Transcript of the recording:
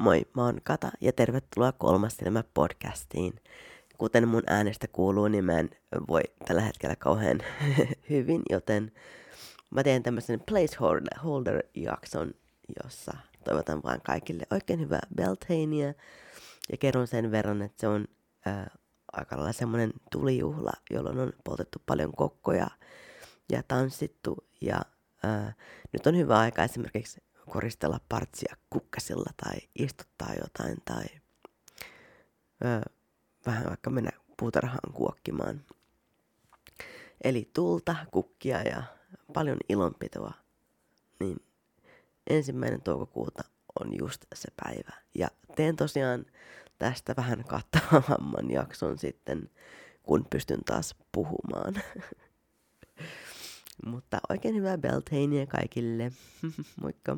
Moi, mä oon Kata ja tervetuloa Kolmas silmä podcastiin. Kuten mun äänestä kuuluu, niin mä en voi tällä hetkellä kauhean hyvin, joten mä teen tämmöisen placeholder-jakson, jossa toivotan vaan kaikille oikein hyvää Beltania ja kerron sen verran, että se on ää, aika lailla semmoinen tulijuhla, jolloin on poltettu paljon kokkoja ja tanssittu ja ää, nyt on hyvä aika esimerkiksi koristella partsia kukkasilla tai istuttaa jotain tai ö, vähän vaikka mennä puutarhaan kuokkimaan. Eli tulta, kukkia ja paljon ilonpitoa. Niin ensimmäinen toukokuuta on just se päivä. Ja teen tosiaan tästä vähän kattavamman jakson sitten, kun pystyn taas puhumaan. Mutta oikein hyvää Beltania kaikille. Moikka!